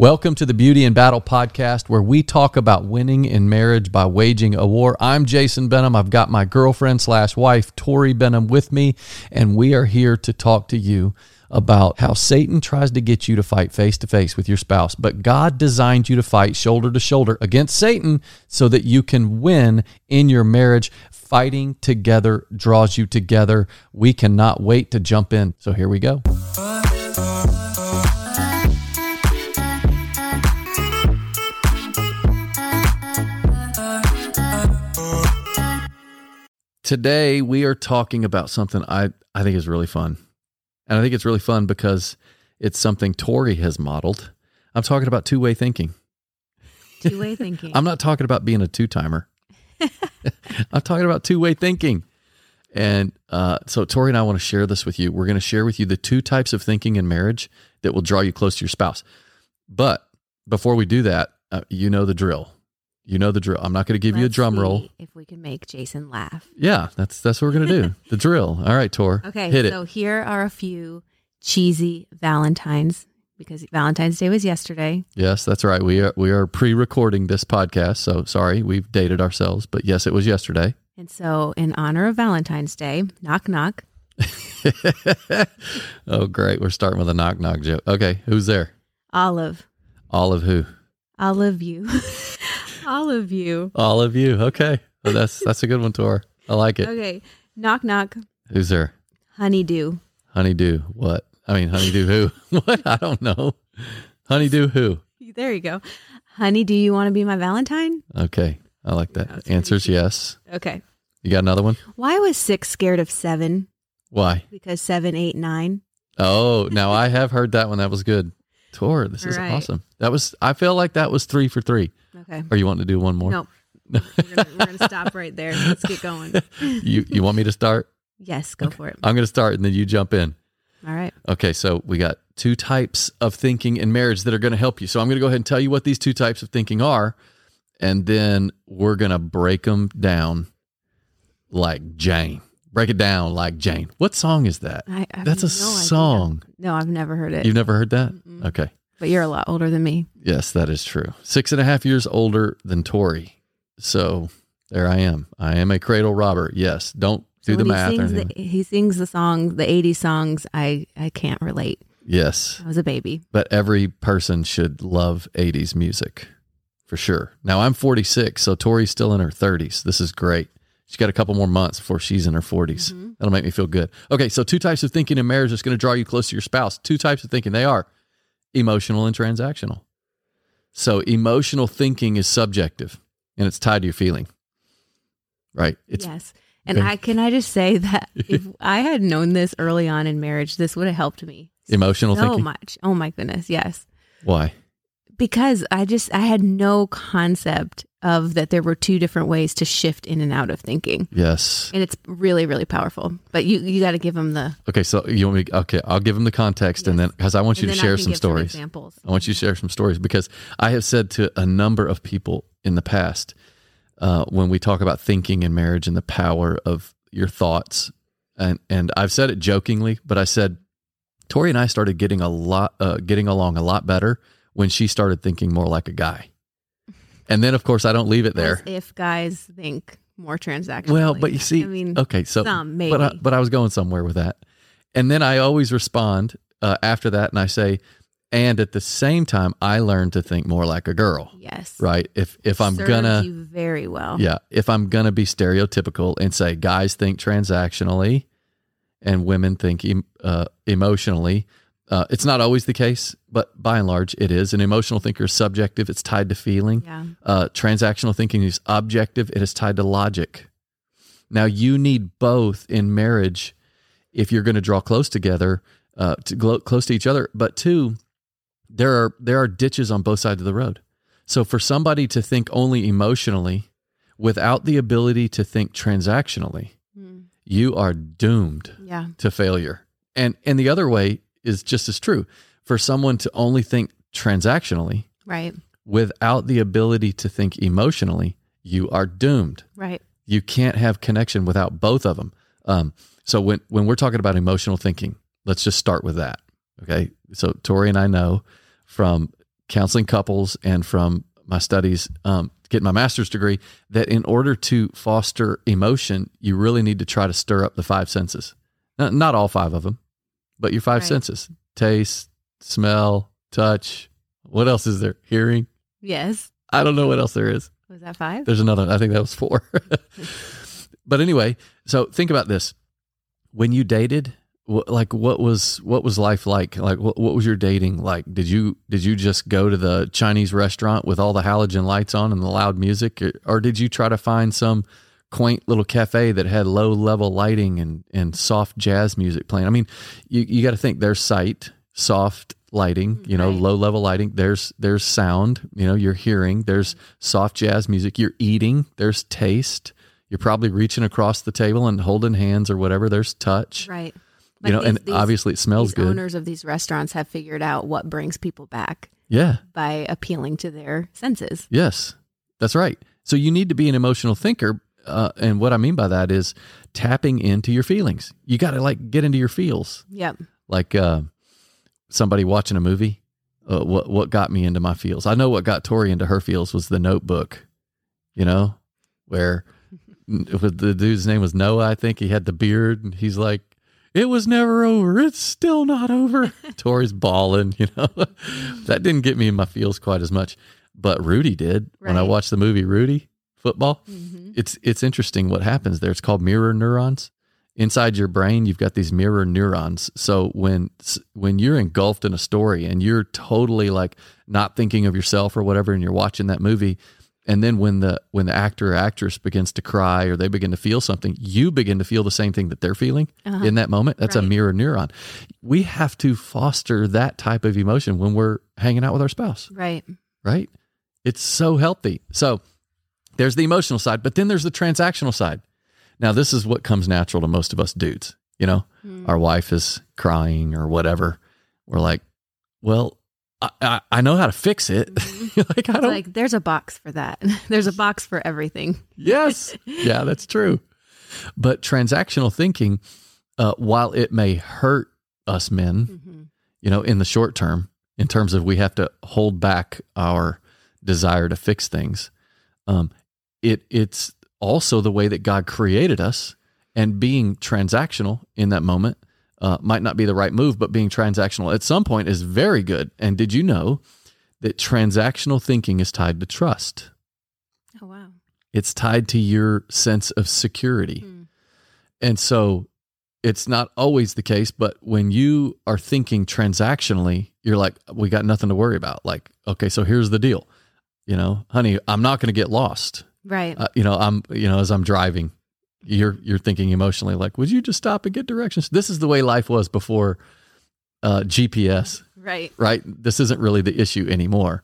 Welcome to the Beauty in Battle podcast, where we talk about winning in marriage by waging a war. I'm Jason Benham. I've got my girlfriend slash wife, Tori Benham, with me, and we are here to talk to you about how Satan tries to get you to fight face to face with your spouse, but God designed you to fight shoulder to shoulder against Satan so that you can win in your marriage. Fighting together draws you together. We cannot wait to jump in. So here we go. Today we are talking about something I, I think is really fun. And I think it's really fun because it's something Tori has modeled. I'm talking about two way thinking. Two way thinking. I'm not talking about being a two timer. I'm talking about two way thinking. And uh, so, Tori and I want to share this with you. We're going to share with you the two types of thinking in marriage that will draw you close to your spouse. But before we do that, uh, you know the drill. You know the drill. I'm not going to give you a Let's drum roll. If we can make Jason laugh. Yeah, that's that's what we're going to do. the drill. All right, Tor. Okay. hit it. so here are a few cheesy Valentines because Valentine's Day was yesterday. Yes, that's right. We are we are pre-recording this podcast, so sorry we've dated ourselves, but yes, it was yesterday. And so, in honor of Valentine's Day, knock knock. oh, great! We're starting with a knock knock joke. Okay, who's there? Olive. Olive who? Of you. All of you. All of you. Okay, well, that's that's a good one, Tor. I like it. Okay. Knock knock. Who's there? Honeydew. Honeydew. What? I mean, honeydew who? what? I don't know. Honeydew who? There you go. Honey, do you want to be my Valentine? Okay, I like that. Was Answer's yes. Okay. You got another one? Why was six scared of seven? Why? Because seven, eight, nine. Oh, now I have heard that one. That was good. Tor, this is Right. awesome. That was. I feel like that was three for three. Okay. Or you want to do one more? Nope. we're, gonna, we're gonna stop right there. Let's get going. You you want me to start? Yes, go for it. I'm going to start and then you jump in. All right. Okay, so we got two types of thinking in marriage that are going to help you. So I'm going to go ahead and tell you what these two types of thinking are, and then we're going to break them down like Jane. Break it down like Jane. What song is that? I, I That's a no idea. song. No, I've never heard it. You've never heard that? Mm-mm. Okay. but you're a lot older than me. Yes, that is true. Six and a half years older than Tori. So there I am. I am a cradle robber. Yes. Don't do the math He sings, the, he sings the song, the 80s songs. I, I can't relate. yes. I was a baby. but every person should love 80s music for sure. Now I'm 46, so Tori's still in her 30s. This is great. She's got a couple more months before she's in her 40s. Mhm. That'll make me feel good. Okay, so two types of thinking in marriage that's going to draw you close to your spouse. Two types of thinking. They are emotional and transactional. So emotional thinking is subjective and it's tied to your feeling. Right? It's yes. And. I can I just say that if I had known this early on in marriage, this would have helped me emotional so thinking. much. Oh my goodness, yes. Why? Because I just I had no concept of that there were two different ways to shift in and out of thinking. Yes. And it's really, really powerful. But you you got to give them the Okay, so you want me okay, I'll give them the context and then because I want you and to share some stories. examples. I want you to share some stories because I have said to a number of people in the past uh, when we talk about thinking in marriage and the power of your thoughts, and and I've said it jokingly, but I said Tori and I started getting a lot, uh, getting along a lot better when she started thinking more like a guy. And then, of course, I don't leave it there. If guys think more transactional. Well, but you see, I mean, okay, so some maybe. but I, but I was going somewhere with that, and then I always respond uh, after that, and I say, and at the same time, I learned to think more like a girl. yes, right if if i'm Served gonna you very well. yeah if i'm gonna be stereotypical and say guys think transactionally and women think em, uh, emotionally uh, it's not always the case but by and large it is. An emotional thinker is subjective. It's tied to feeling. Yeah. uh, transactional thinking is objective. It is tied to logic. Now you need both in marriage if you're going to draw close together uh, to glo- close to each other. But two there are there are ditches on both sides of the road. So for somebody to think only emotionally without the ability to think transactionally Mm. you are doomed Yeah. to failure. And and the other way is just as true for someone to only think transactionally Right. without the ability to think emotionally, you are doomed. Right. You can't have connection without both of them. Um, so when when we're talking about emotional thinking, let's just start with that. Okay. So Tori and I know from counseling couples and from my studies, um, getting my master's degree, that in order to foster emotion, you really need to try to stir up the five senses. Not, not all five of them, but your five Right. senses taste, smell, touch. What else is there? Hearing. Yes. I don't know what else there is. Was that five? There's another. I think that was four. but anyway, so think about this: when you dated, like what was what was life like? Like what, what was your dating like? Did you did you just go to the Chinese restaurant with all the halogen lights on and the loud music, or, or did you try to find some quaint little cafe that had low level lighting and and soft jazz music playing? I mean, you you got to think there's sight, soft lighting, mm, you know, Right. low level lighting. There's there's sound, you know, you're hearing. There's mm-hmm. soft jazz music. You're eating. There's taste. You're probably reaching across the table and holding hands or whatever. There's touch. Right. you know, these- and these- obviously it smells good. owners of these restaurants have figured out what brings people back yeah. by appealing to their senses. Yes, that's right. So you need to be an emotional thinker. Uh, and what I mean by that is tapping into your feelings. You got to like get into your feels. Yep. Like uh, somebody watching a movie. Uh, what what got me into my feels? I know what got Tori into her feels was the Notebook. You know, where with the dude's name was Noah. I think he had the beard, and he's like, "It was never over. It's still not over." Tori's bawling. You know, that didn't get me in my feels quite as much, but Rudy did when I watched the movie Rudy football. Mhm. It's it's interesting what happens there. It's called mirror neurons. Inside your brain, you've got these mirror neurons. So when when you're engulfed in a story and you're totally like not thinking of yourself or whatever, and you're watching that movie, and then when the when the actor or actress begins to cry or they begin to feel something, you begin to feel the same thing that they're feeling Uh-huh. in that moment. That's a mirror neuron. We have to foster that type of emotion when we're hanging out with our spouse Right. right? It's so healthy. So there's the emotional side, but then there's the transactional side. Now, this is what comes natural to most of us dudes. You know, Mm. our wife is crying or whatever. We're like, well, I, I, I know how to fix it. like, I don't. like there's a box for that. there's a box for everything. yes. Yeah, that's true. But transactional thinking, uh, while it may hurt us men, Mhm. you know, in the short term, in terms of we have to hold back our desire to fix things. Um, it it's also the way that God created us, and being transactional in that moment uh, might not be the right move, but being transactional at some point is very good. And did you know that transactional thinking is tied to trust? Oh wow. It's tied to your sense of security. Mm. And so it's not always the case, but when you are thinking transactionally, you're like, we got nothing to worry about. Like, okay, so here's the deal. You know, honey, I'm not going to get lost. Right. Uh, you know, I'm, you know, as I'm driving, you're, you're thinking emotionally, like, would you just stop and get directions? This is the way life was before uh, GPS, right. right? This isn't really the issue anymore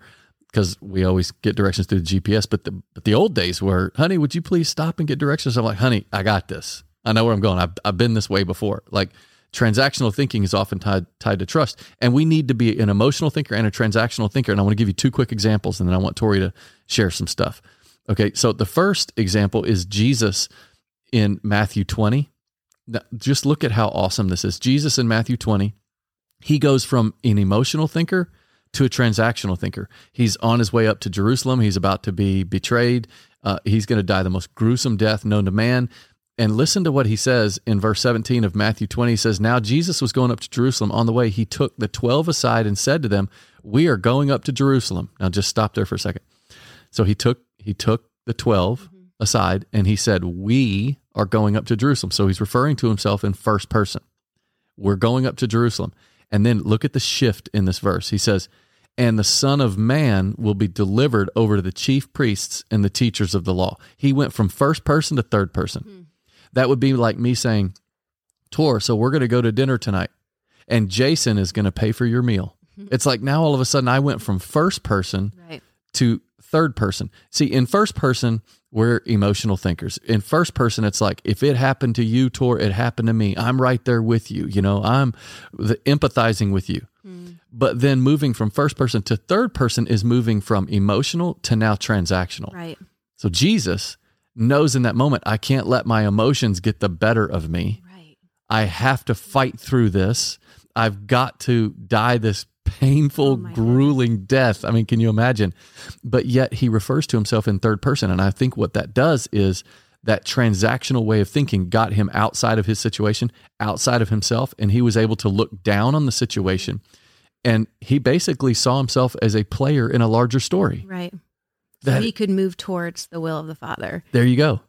because we always get directions through the GPS. But the but the old days were, honey, would you please stop and get directions? I'm like, honey, I got this. I know where I'm going. I've I've been this way before. Like transactional thinking is often tied tied to trust, and we need to be an emotional thinker and a transactional thinker. And I want to give you two quick examples, and then I want Tori to share some stuff. Okay, so the first example is Jesus in Matthew 20. Now, just look at how awesome this is. Jesus in Matthew 20 he goes from an emotional thinker to a transactional thinker. He's on his way up to Jerusalem. He's about to be betrayed. Uh, he's going to die the most gruesome death known to man. And listen to what he says in verse 17 of Matthew 20. He says, Now Jesus was going up to Jerusalem. On the way, he took the 12 aside and said to them, We are going up to Jerusalem. Now just stop there for a second. So he took he took the 12 mm-hmm. aside and he said, We are going up to Jerusalem. So he's referring to himself in first person. We're going up to Jerusalem. And then look at the shift in this verse. He says, And the Son of Man will be delivered over to the chief priests and the teachers of the law. He went from first person to third person. Mm-hmm. That would be like me saying, Tor, so we're going to go to dinner tonight, and Jason is going to pay for your meal. Mm-hmm. It's like now all of a sudden I went from first person Right. to third person. See, in first person, we're emotional thinkers. In first person, it's like if it happened to you, Tor, it happened to me. I'm right there with you. You know, I'm the, empathizing with you. Hmm. But then moving from first person to third person is moving from emotional to now transactional. Right. So Jesus knows in that moment, I can't let my emotions get the better of me. Right. I have to fight through this. I've got to die this painful, Oh, grueling death. I mean, can you imagine? But yet he refers to himself in third person. And I think what that does is that transactional way of thinking got him outside of his situation, outside of himself, and he was able to look down on the situation. And he basically saw himself as a player in a larger story. Right. So That he could move towards the will of the Father. there you go.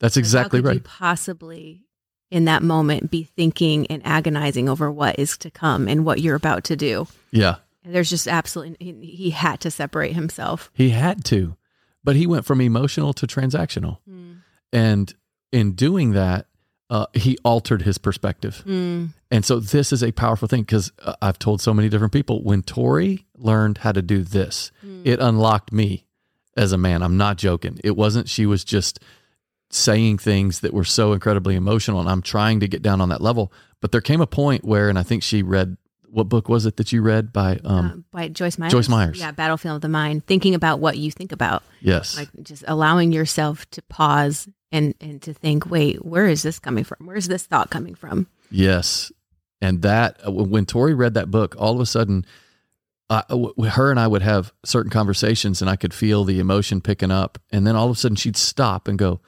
That's exactly right. Possibly, in that moment, be thinking and agonizing over what is to come and what you're about to do. yeah. And there's just absolutely he, he had to separate himself. He had to, but he went from emotional to transactional. Mm. And in doing that, uh, he altered his perspective. Mm. And so this is a powerful thing because uh, I've told so many different people when Tori learned how to do this, Mm. it unlocked me as a man. I'm not joking. It wasn't she was just saying things that were so incredibly emotional and I'm trying to get down on that level. But there came a point where, and I think she read what book was it that you read by um Uh, by Joyce Myers. Joyce Myers. Yeah, Battlefield of the Mind. Thinking about what you think about, yes. like just allowing yourself to pause and and to think, wait, where is this coming from? Where's this thought coming from? Yes. And that, uh, when Tori read that book, all of a sudden, uh, her and I would have certain conversations and I could feel the emotion picking up. And then all of a sudden she'd stop and go,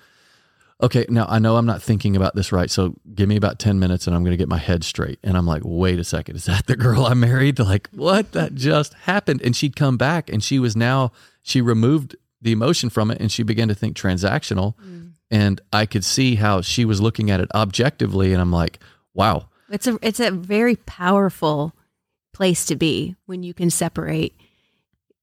okay, now I know I'm not thinking about this right. So give me about 10 minutes and I'm going to get my head straight. And I'm like, wait a second. Is that the girl I married? Like, what? That just happened. And she'd come back and she was now, she removed the emotion from it and she began to think transactional. Mm. And I could see how she was looking at it objectively. And I'm like, wow. It's a it's a very powerful place to be when you can separate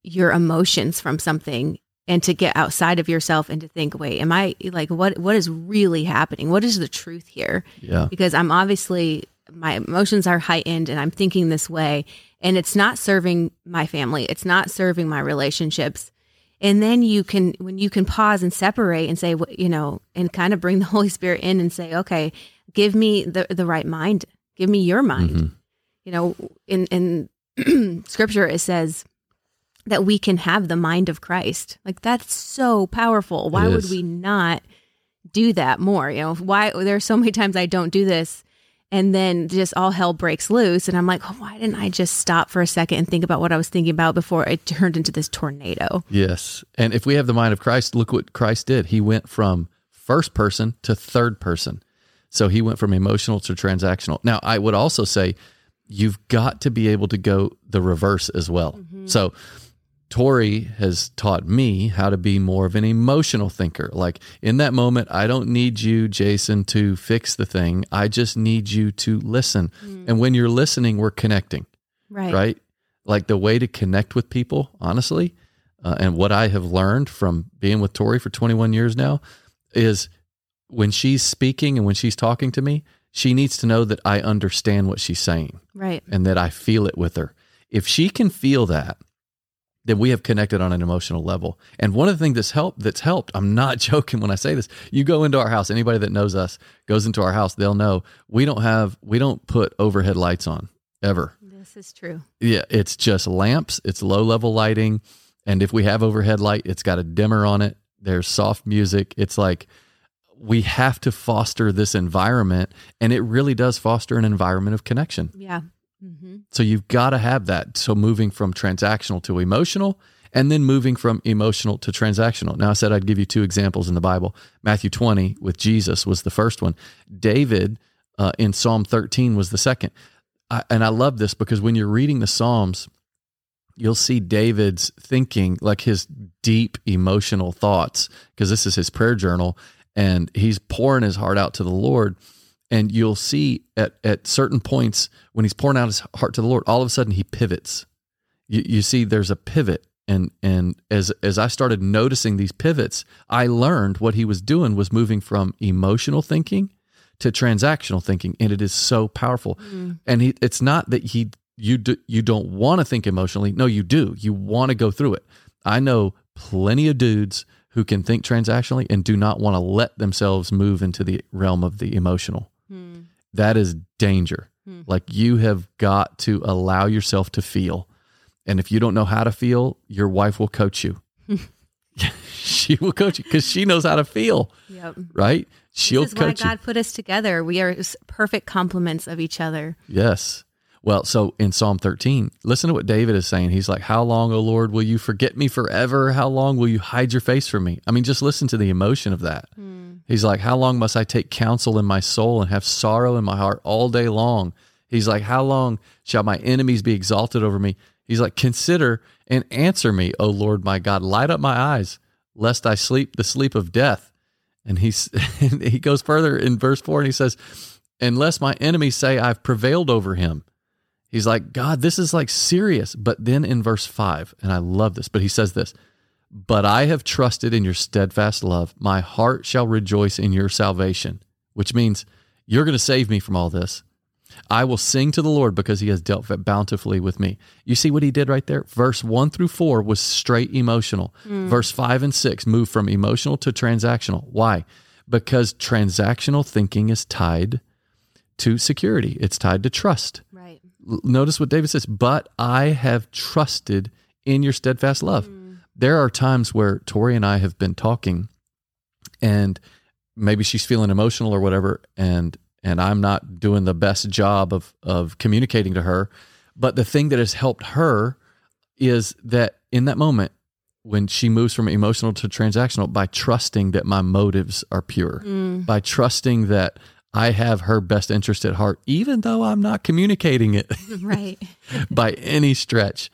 your emotions from something and to get outside of yourself and to think, wait, am I like what what is really happening? What is the truth here? Yeah. Because I'm obviously my emotions are heightened and I'm thinking this way and it's not serving my family. It's not serving my relationships. And then you can when you can pause and separate and say, you know, and kind of bring the Holy Spirit in and say, okay, give me the the right mind. Give me your mind Mhm. you know in in scripture it says that we can have the mind of christ like that's so powerful why would we not do that more you know why there's so many times i don't do this and then just all hell breaks loose and i'm like oh, why didn't i just stop for a second and think about what i was thinking about before it turned into this tornado Yes. And if we have the mind of Christ, look what Christ did. He went from first person to third person. So he went from emotional to transactional. Now, I would also say you've got to be able to go the reverse as well. Mm-hmm. So Tori has taught me how to be more of an emotional thinker. Like in that moment, I don't need you, Jason, to fix the thing. I just need you to listen. And when you're listening, we're connecting right right? Like the way to connect with people, honestly, uh, and what I have learned from being with Tori for 21 years now is when she's speaking and when she's talking to me, she needs to know that I understand what she's saying right and that I feel it with her. If she can feel that, then we have connected on an emotional level. And one of the things that's helped, that's helped, I'm not joking when I say this. You go into our house, anybody that knows us goes into our house, they'll know we don't have, we don't put overhead lights on ever. this is true Yeah, it's just lamps, it's low level lighting. And if we have overhead light, it's got a dimmer on it. There's soft music. It's like we have to foster this environment, and it really does foster an environment of connection. yeah hmm So you've got to have that. So moving from transactional to emotional, and then moving from emotional to transactional. Now, I said I'd give you two examples in the Bible. Matthew 20 with Jesus was the first one. David uh, in Psalm 13 was the second. I, and I love this because when you're reading the Psalms, you'll see David's thinking, like his deep emotional thoughts, because this is his prayer journal, and he's pouring his heart out to the Lord. And you'll see at, at certain points when he's pouring out his heart to the Lord, all of a sudden he pivots. You, you see, there's a pivot. And and as as I started noticing these pivots, I learned what he was doing was moving from emotional thinking to transactional thinking, and it is so powerful. Mm-hmm. And he, it's not that he you do, you don't want to think emotionally. No, you do. You want to go through it. I know plenty of dudes who can think transactionally and do not want to let themselves move into the realm of the emotional. That is danger. Like you have got to allow yourself to feel. And if you don't know how to feel, your wife will coach you. she will coach you because she knows how to feel, yep right? She'll this is why coach you. god put us together we are perfect complements of each other Yes. Well, so in Psalm 13, listen to what David is saying. He's like, How long, O Lord, will you forget me forever? How long will you hide your face from me? I mean, just listen to the emotion of that. Mm. He's like, How long must I take counsel in my soul and have sorrow in my heart all day long? He's like, How long shall my enemies be exalted over me? He's like, Consider and answer me, O Lord my God. Light up my eyes, lest I sleep the sleep of death. And he's he goes further in verse four and he says, Unless my enemies say I've prevailed over him. He's like, God, this is like serious. But then in verse five, and I love this, but he says this, but I have trusted in your steadfast love. My heart shall rejoice in your salvation, which means you're going to save me from all this. I will sing to the Lord because he has dealt bountifully with me. You see what he did right there? Verse one through four was straight emotional. Mm. Verse five and six moved from emotional to transactional. Why? Because transactional thinking is tied to security, it's tied to trust Right. notice what David says, but I have trusted in your steadfast love. Mm. There are times where Tori and I have been talking and maybe she's feeling emotional or whatever and and I'm not doing the best job of of communicating to her, but the thing that has helped her is that in that moment when she moves from emotional to transactional by trusting that my motives are pure, mm. by trusting that I have her best interest at heart, even though I'm not communicating it right by any stretch.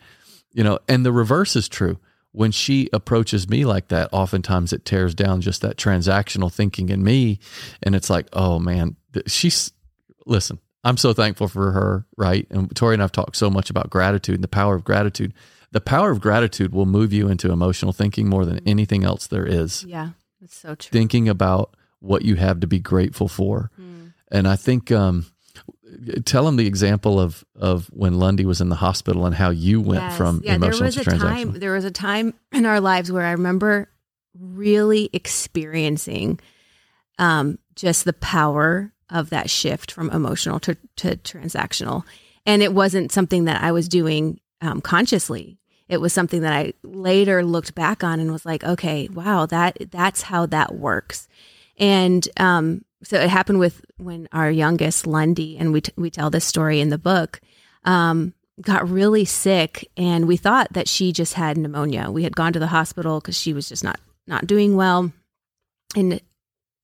You know, and the reverse is true. When she approaches me like that, oftentimes it tears down just that transactional thinking in me. And it's like, oh man, she's, listen, I'm so thankful for her, right? And Tori and I've talked so much about gratitude and the power of gratitude. The power of gratitude will move you into emotional thinking more than anything else there is. Yeah, that's so true. Thinking about what you have to be grateful for. Mm and I think um, tell them the example of of when Lundy was in the hospital and how you went yes. from yeah, emotional there was to a transactional. Time, there was a time in our lives where I remember really experiencing um, just the power of that shift from emotional to, to transactional. And it wasn't something that I was doing um, consciously. It was something that I later looked back on and was like, okay, wow, that that's how that works. And um, so it happened with when our youngest Lundy, and we t- we tell this story in the book, um, got really sick, and we thought that she just had pneumonia. We had gone to the hospital because she was just not not doing well, and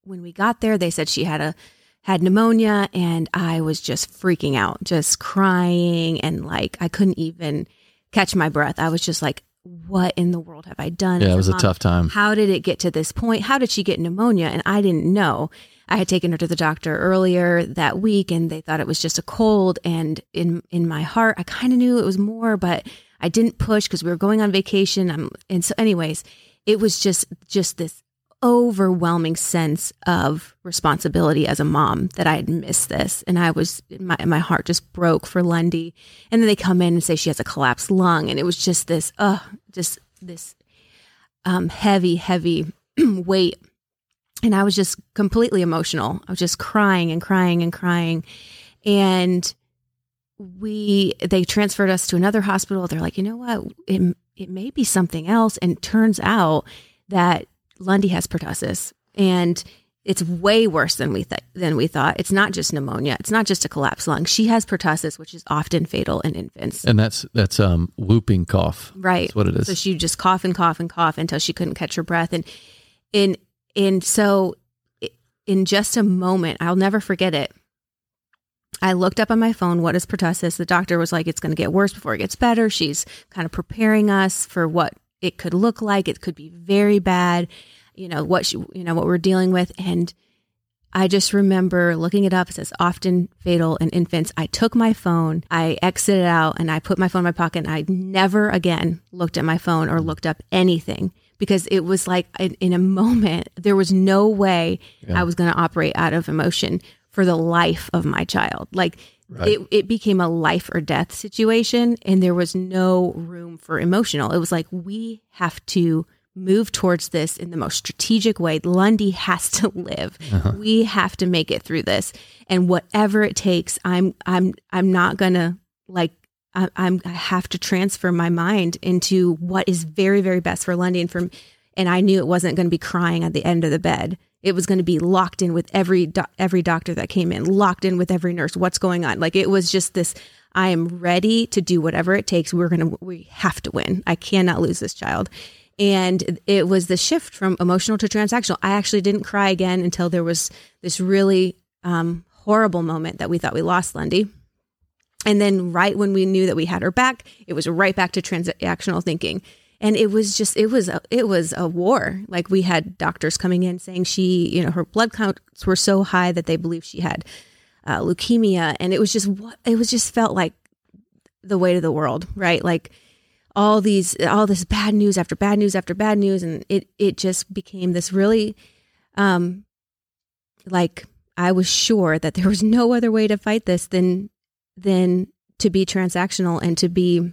when we got there, they said she had a had pneumonia, and I was just freaking out, just crying, and like I couldn't even catch my breath. I was just like, what in the world have I done? Yeah, it was a tough time. How did it get to this point? How did she get pneumonia? And I didn't know. I had taken her to the doctor earlier that week and they thought it was just a cold. And in, in my heart, I kind of knew it was more, but I didn't push because we were going on vacation. I'm, and so anyways, it was just, just this overwhelming sense of responsibility as a mom that I had missed this. And I was, my, my heart just broke for Lundy. And then they come in and say she has a collapsed lung. And it was just this, uh, just this um, heavy, heavy weight and I was just completely emotional. I was just crying and crying and crying. And we they transferred us to another hospital. They're like, you know what? It it may be something else. And turns out that Lundy has pertussis, and it's way worse than we th- than we thought. It's not just pneumonia. It's not just a collapsed lung. She has pertussis, which is often fatal in infants. And that's that's um whooping cough. Right. That's what it is. So she just cough and cough and cough until she couldn't catch her breath. And in and so, in just a moment, I'll never forget it. I looked up on my phone, what is pertussis? The doctor was like, it's going to get worse before it gets better. She's kind of preparing us for what it could look like. It could be very bad, you know, what she, you know, what we're dealing with. And I just remember looking it up. It says often fatal in infants. I took my phone, I exited out, and I put my phone in my pocket. And I never again looked at my phone or looked up anything because it was like in a moment, there was no way yeah. I was going to operate out of emotion for the life of my child. Like right. it, it became a life or death situation, and there was no room for emotional. It was like, we have to move towards this in the most strategic way. Lundy has to live. Uh-huh. We have to make it through this. And whatever it takes, I'm I'm I'm not going to like I, am I have to transfer my mind into what is very very best for Lundy and for and I knew it wasn't going to be crying at the end of the bed. It was going to be locked in with every do- every doctor that came in, locked in with every nurse. What's going on? Like it was just this. I am ready to do whatever it takes. We're gonna. We have to win. I cannot lose this child. And it was the shift from emotional to transactional. I actually didn't cry again until there was this really um, horrible moment that we thought we lost Lundy. And then, right when we knew that we had her back, it was right back to transactional thinking. And it was just it was a, it was a war. Like we had doctors coming in saying she you know her blood counts were so high that they believed she had uh, leukemia. And it was just what it was just felt like the weight of the world right? Like all these all this bad news after bad news after bad news. And it it just became this really um like i was sure that there was no other way to fight this than than to be transactional and to be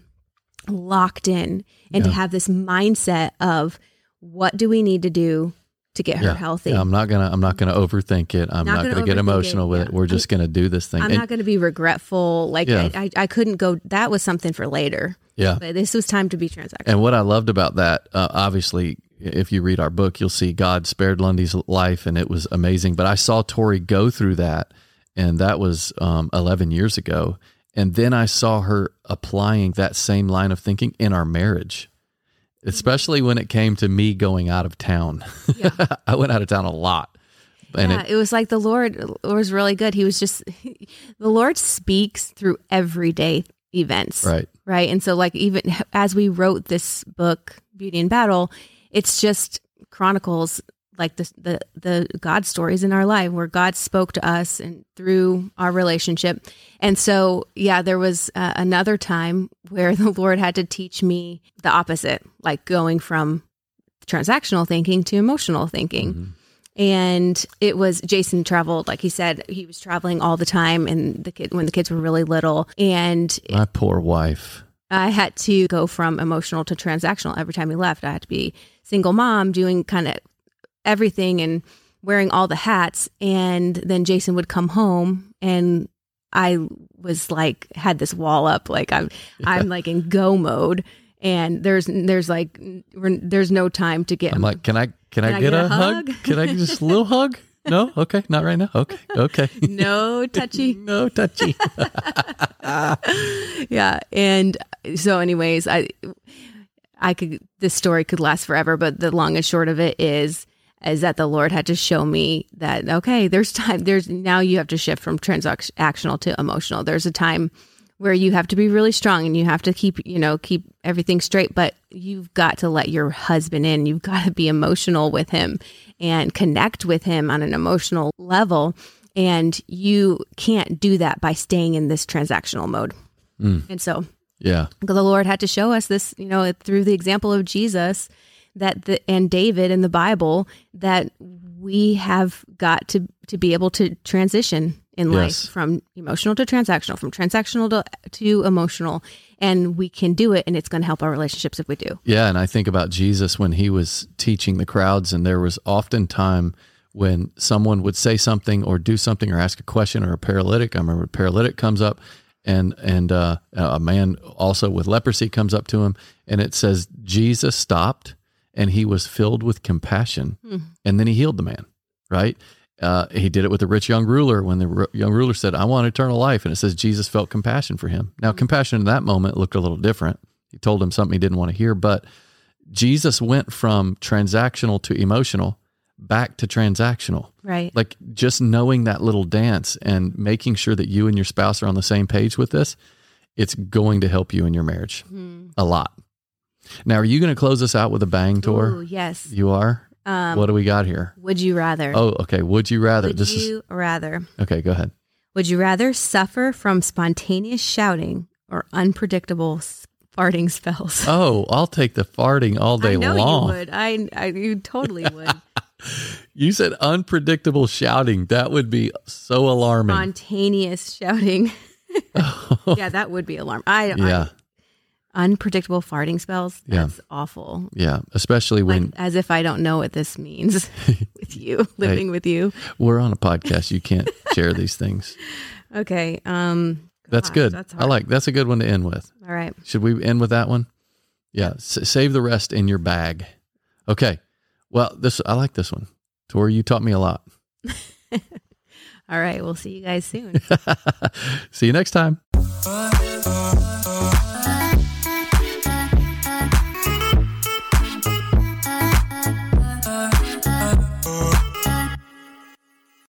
locked in and yeah. to have this mindset of what do we need to do to get her healthy. Yeah, I'm not gonna I'm not gonna overthink it. I'm not, not gonna, gonna get emotional it. with yeah. it. We're just I'm, gonna do this thing. I'm and, not gonna be regretful. Like I, I, I couldn't go. That was something for later. Yeah, but this was time to be transactional. And what I loved about that, uh, obviously, if you read our book, you'll see God spared Lundy's life, and it was amazing. But I saw Tori go through that, and that was um, 11 years ago. And then I saw her applying that same line of thinking in our marriage, especially when it came to me going out of town. Yeah. I went out of town a lot. And yeah, it, it, was like the Lord was really good. He was just, the Lord speaks through everyday events. Right. Right. And so, like, even as we wrote this book, Beauty in Battle, it's just chronicles like the, the the God stories in our life where God spoke to us and through our relationship. And so, yeah, there was uh, another time where the Lord had to teach me the opposite, like going from transactional thinking to emotional thinking. Mm-hmm. And it was Jason traveled, like he said, he was traveling all the time, and the kid when the kids were really little. And my poor wife, I had to go from emotional to transactional every time he left. I had to be single mom doing kind of everything and wearing all the hats. And then Jason would come home and I was like had this wall up like I'm yeah. I'm like in go mode and there's there's like there's no time to get I'm like can I can, can I, I, get, get a, hug? hug? can I just a little hug? No? Okay, not right now. Okay. Okay. no touchy. no touchy. yeah, and so anyways, I I could this story could last forever, but the long and short of it is is that the Lord had to show me that okay, there's time. There's now you have to shift from transactional to emotional. There's a time where you have to be really strong and you have to keep you know keep everything straight, but you've got to let your husband in. You've got to be emotional with him and connect with him on an emotional level. And you can't do that by staying in this transactional mode. Mm. And so, yeah, the Lord had to show us this, you know, through the example of Jesus that the and David in the Bible that we have got to to be able to transition in yes. life from emotional to transactional, from transactional to, to emotional, and we can do it, and it's going to help our relationships if we do. Yeah, and I think about Jesus when he was teaching the crowds, and there was often time when someone would say something or do something or ask a question or a paralytic. I remember a paralytic comes up and and uh, a man also with leprosy comes up to him, and it says Jesus stopped and he was filled with compassion. Mm. And then he healed the man, right? Uh, he did it with the rich young ruler when the r- young ruler said, I want eternal life. And it says Jesus felt compassion for him. Now, mm. compassion in that moment looked a little different. He told him something he didn't want to hear, but Jesus went from transactional to emotional back to transactional. Right. Like just knowing that little dance and making sure that you and your spouse are on the same page with this, it's going to help you in your marriage mm. a lot. Now, are you going to close us out with a bang, Tor? Ooh, yes. You are? Um, what do we got here? Would you rather? Oh, okay. Would you rather? Would this you is, rather? Okay, go ahead. Would you rather suffer from spontaneous shouting or unpredictable farting spells? Oh, I'll take the farting all day I know long. You would. I, I you totally would. you said unpredictable shouting. That would be so alarming. Spontaneous shouting. yeah, that would be alarming. I yeah. I, unpredictable farting spells. That's yeah. awful. Yeah, especially like, when as if I don't know what this means with you living hey, with you. We're on a podcast. You can't share these things. Okay. Um That's good. That's I like that's a good one to end with. All right. Should we end with that one? Yeah, S- save the rest in your bag. Okay. Well, this I like this one. Tori, you taught me a lot. All right. We'll see you guys soon. see you next time.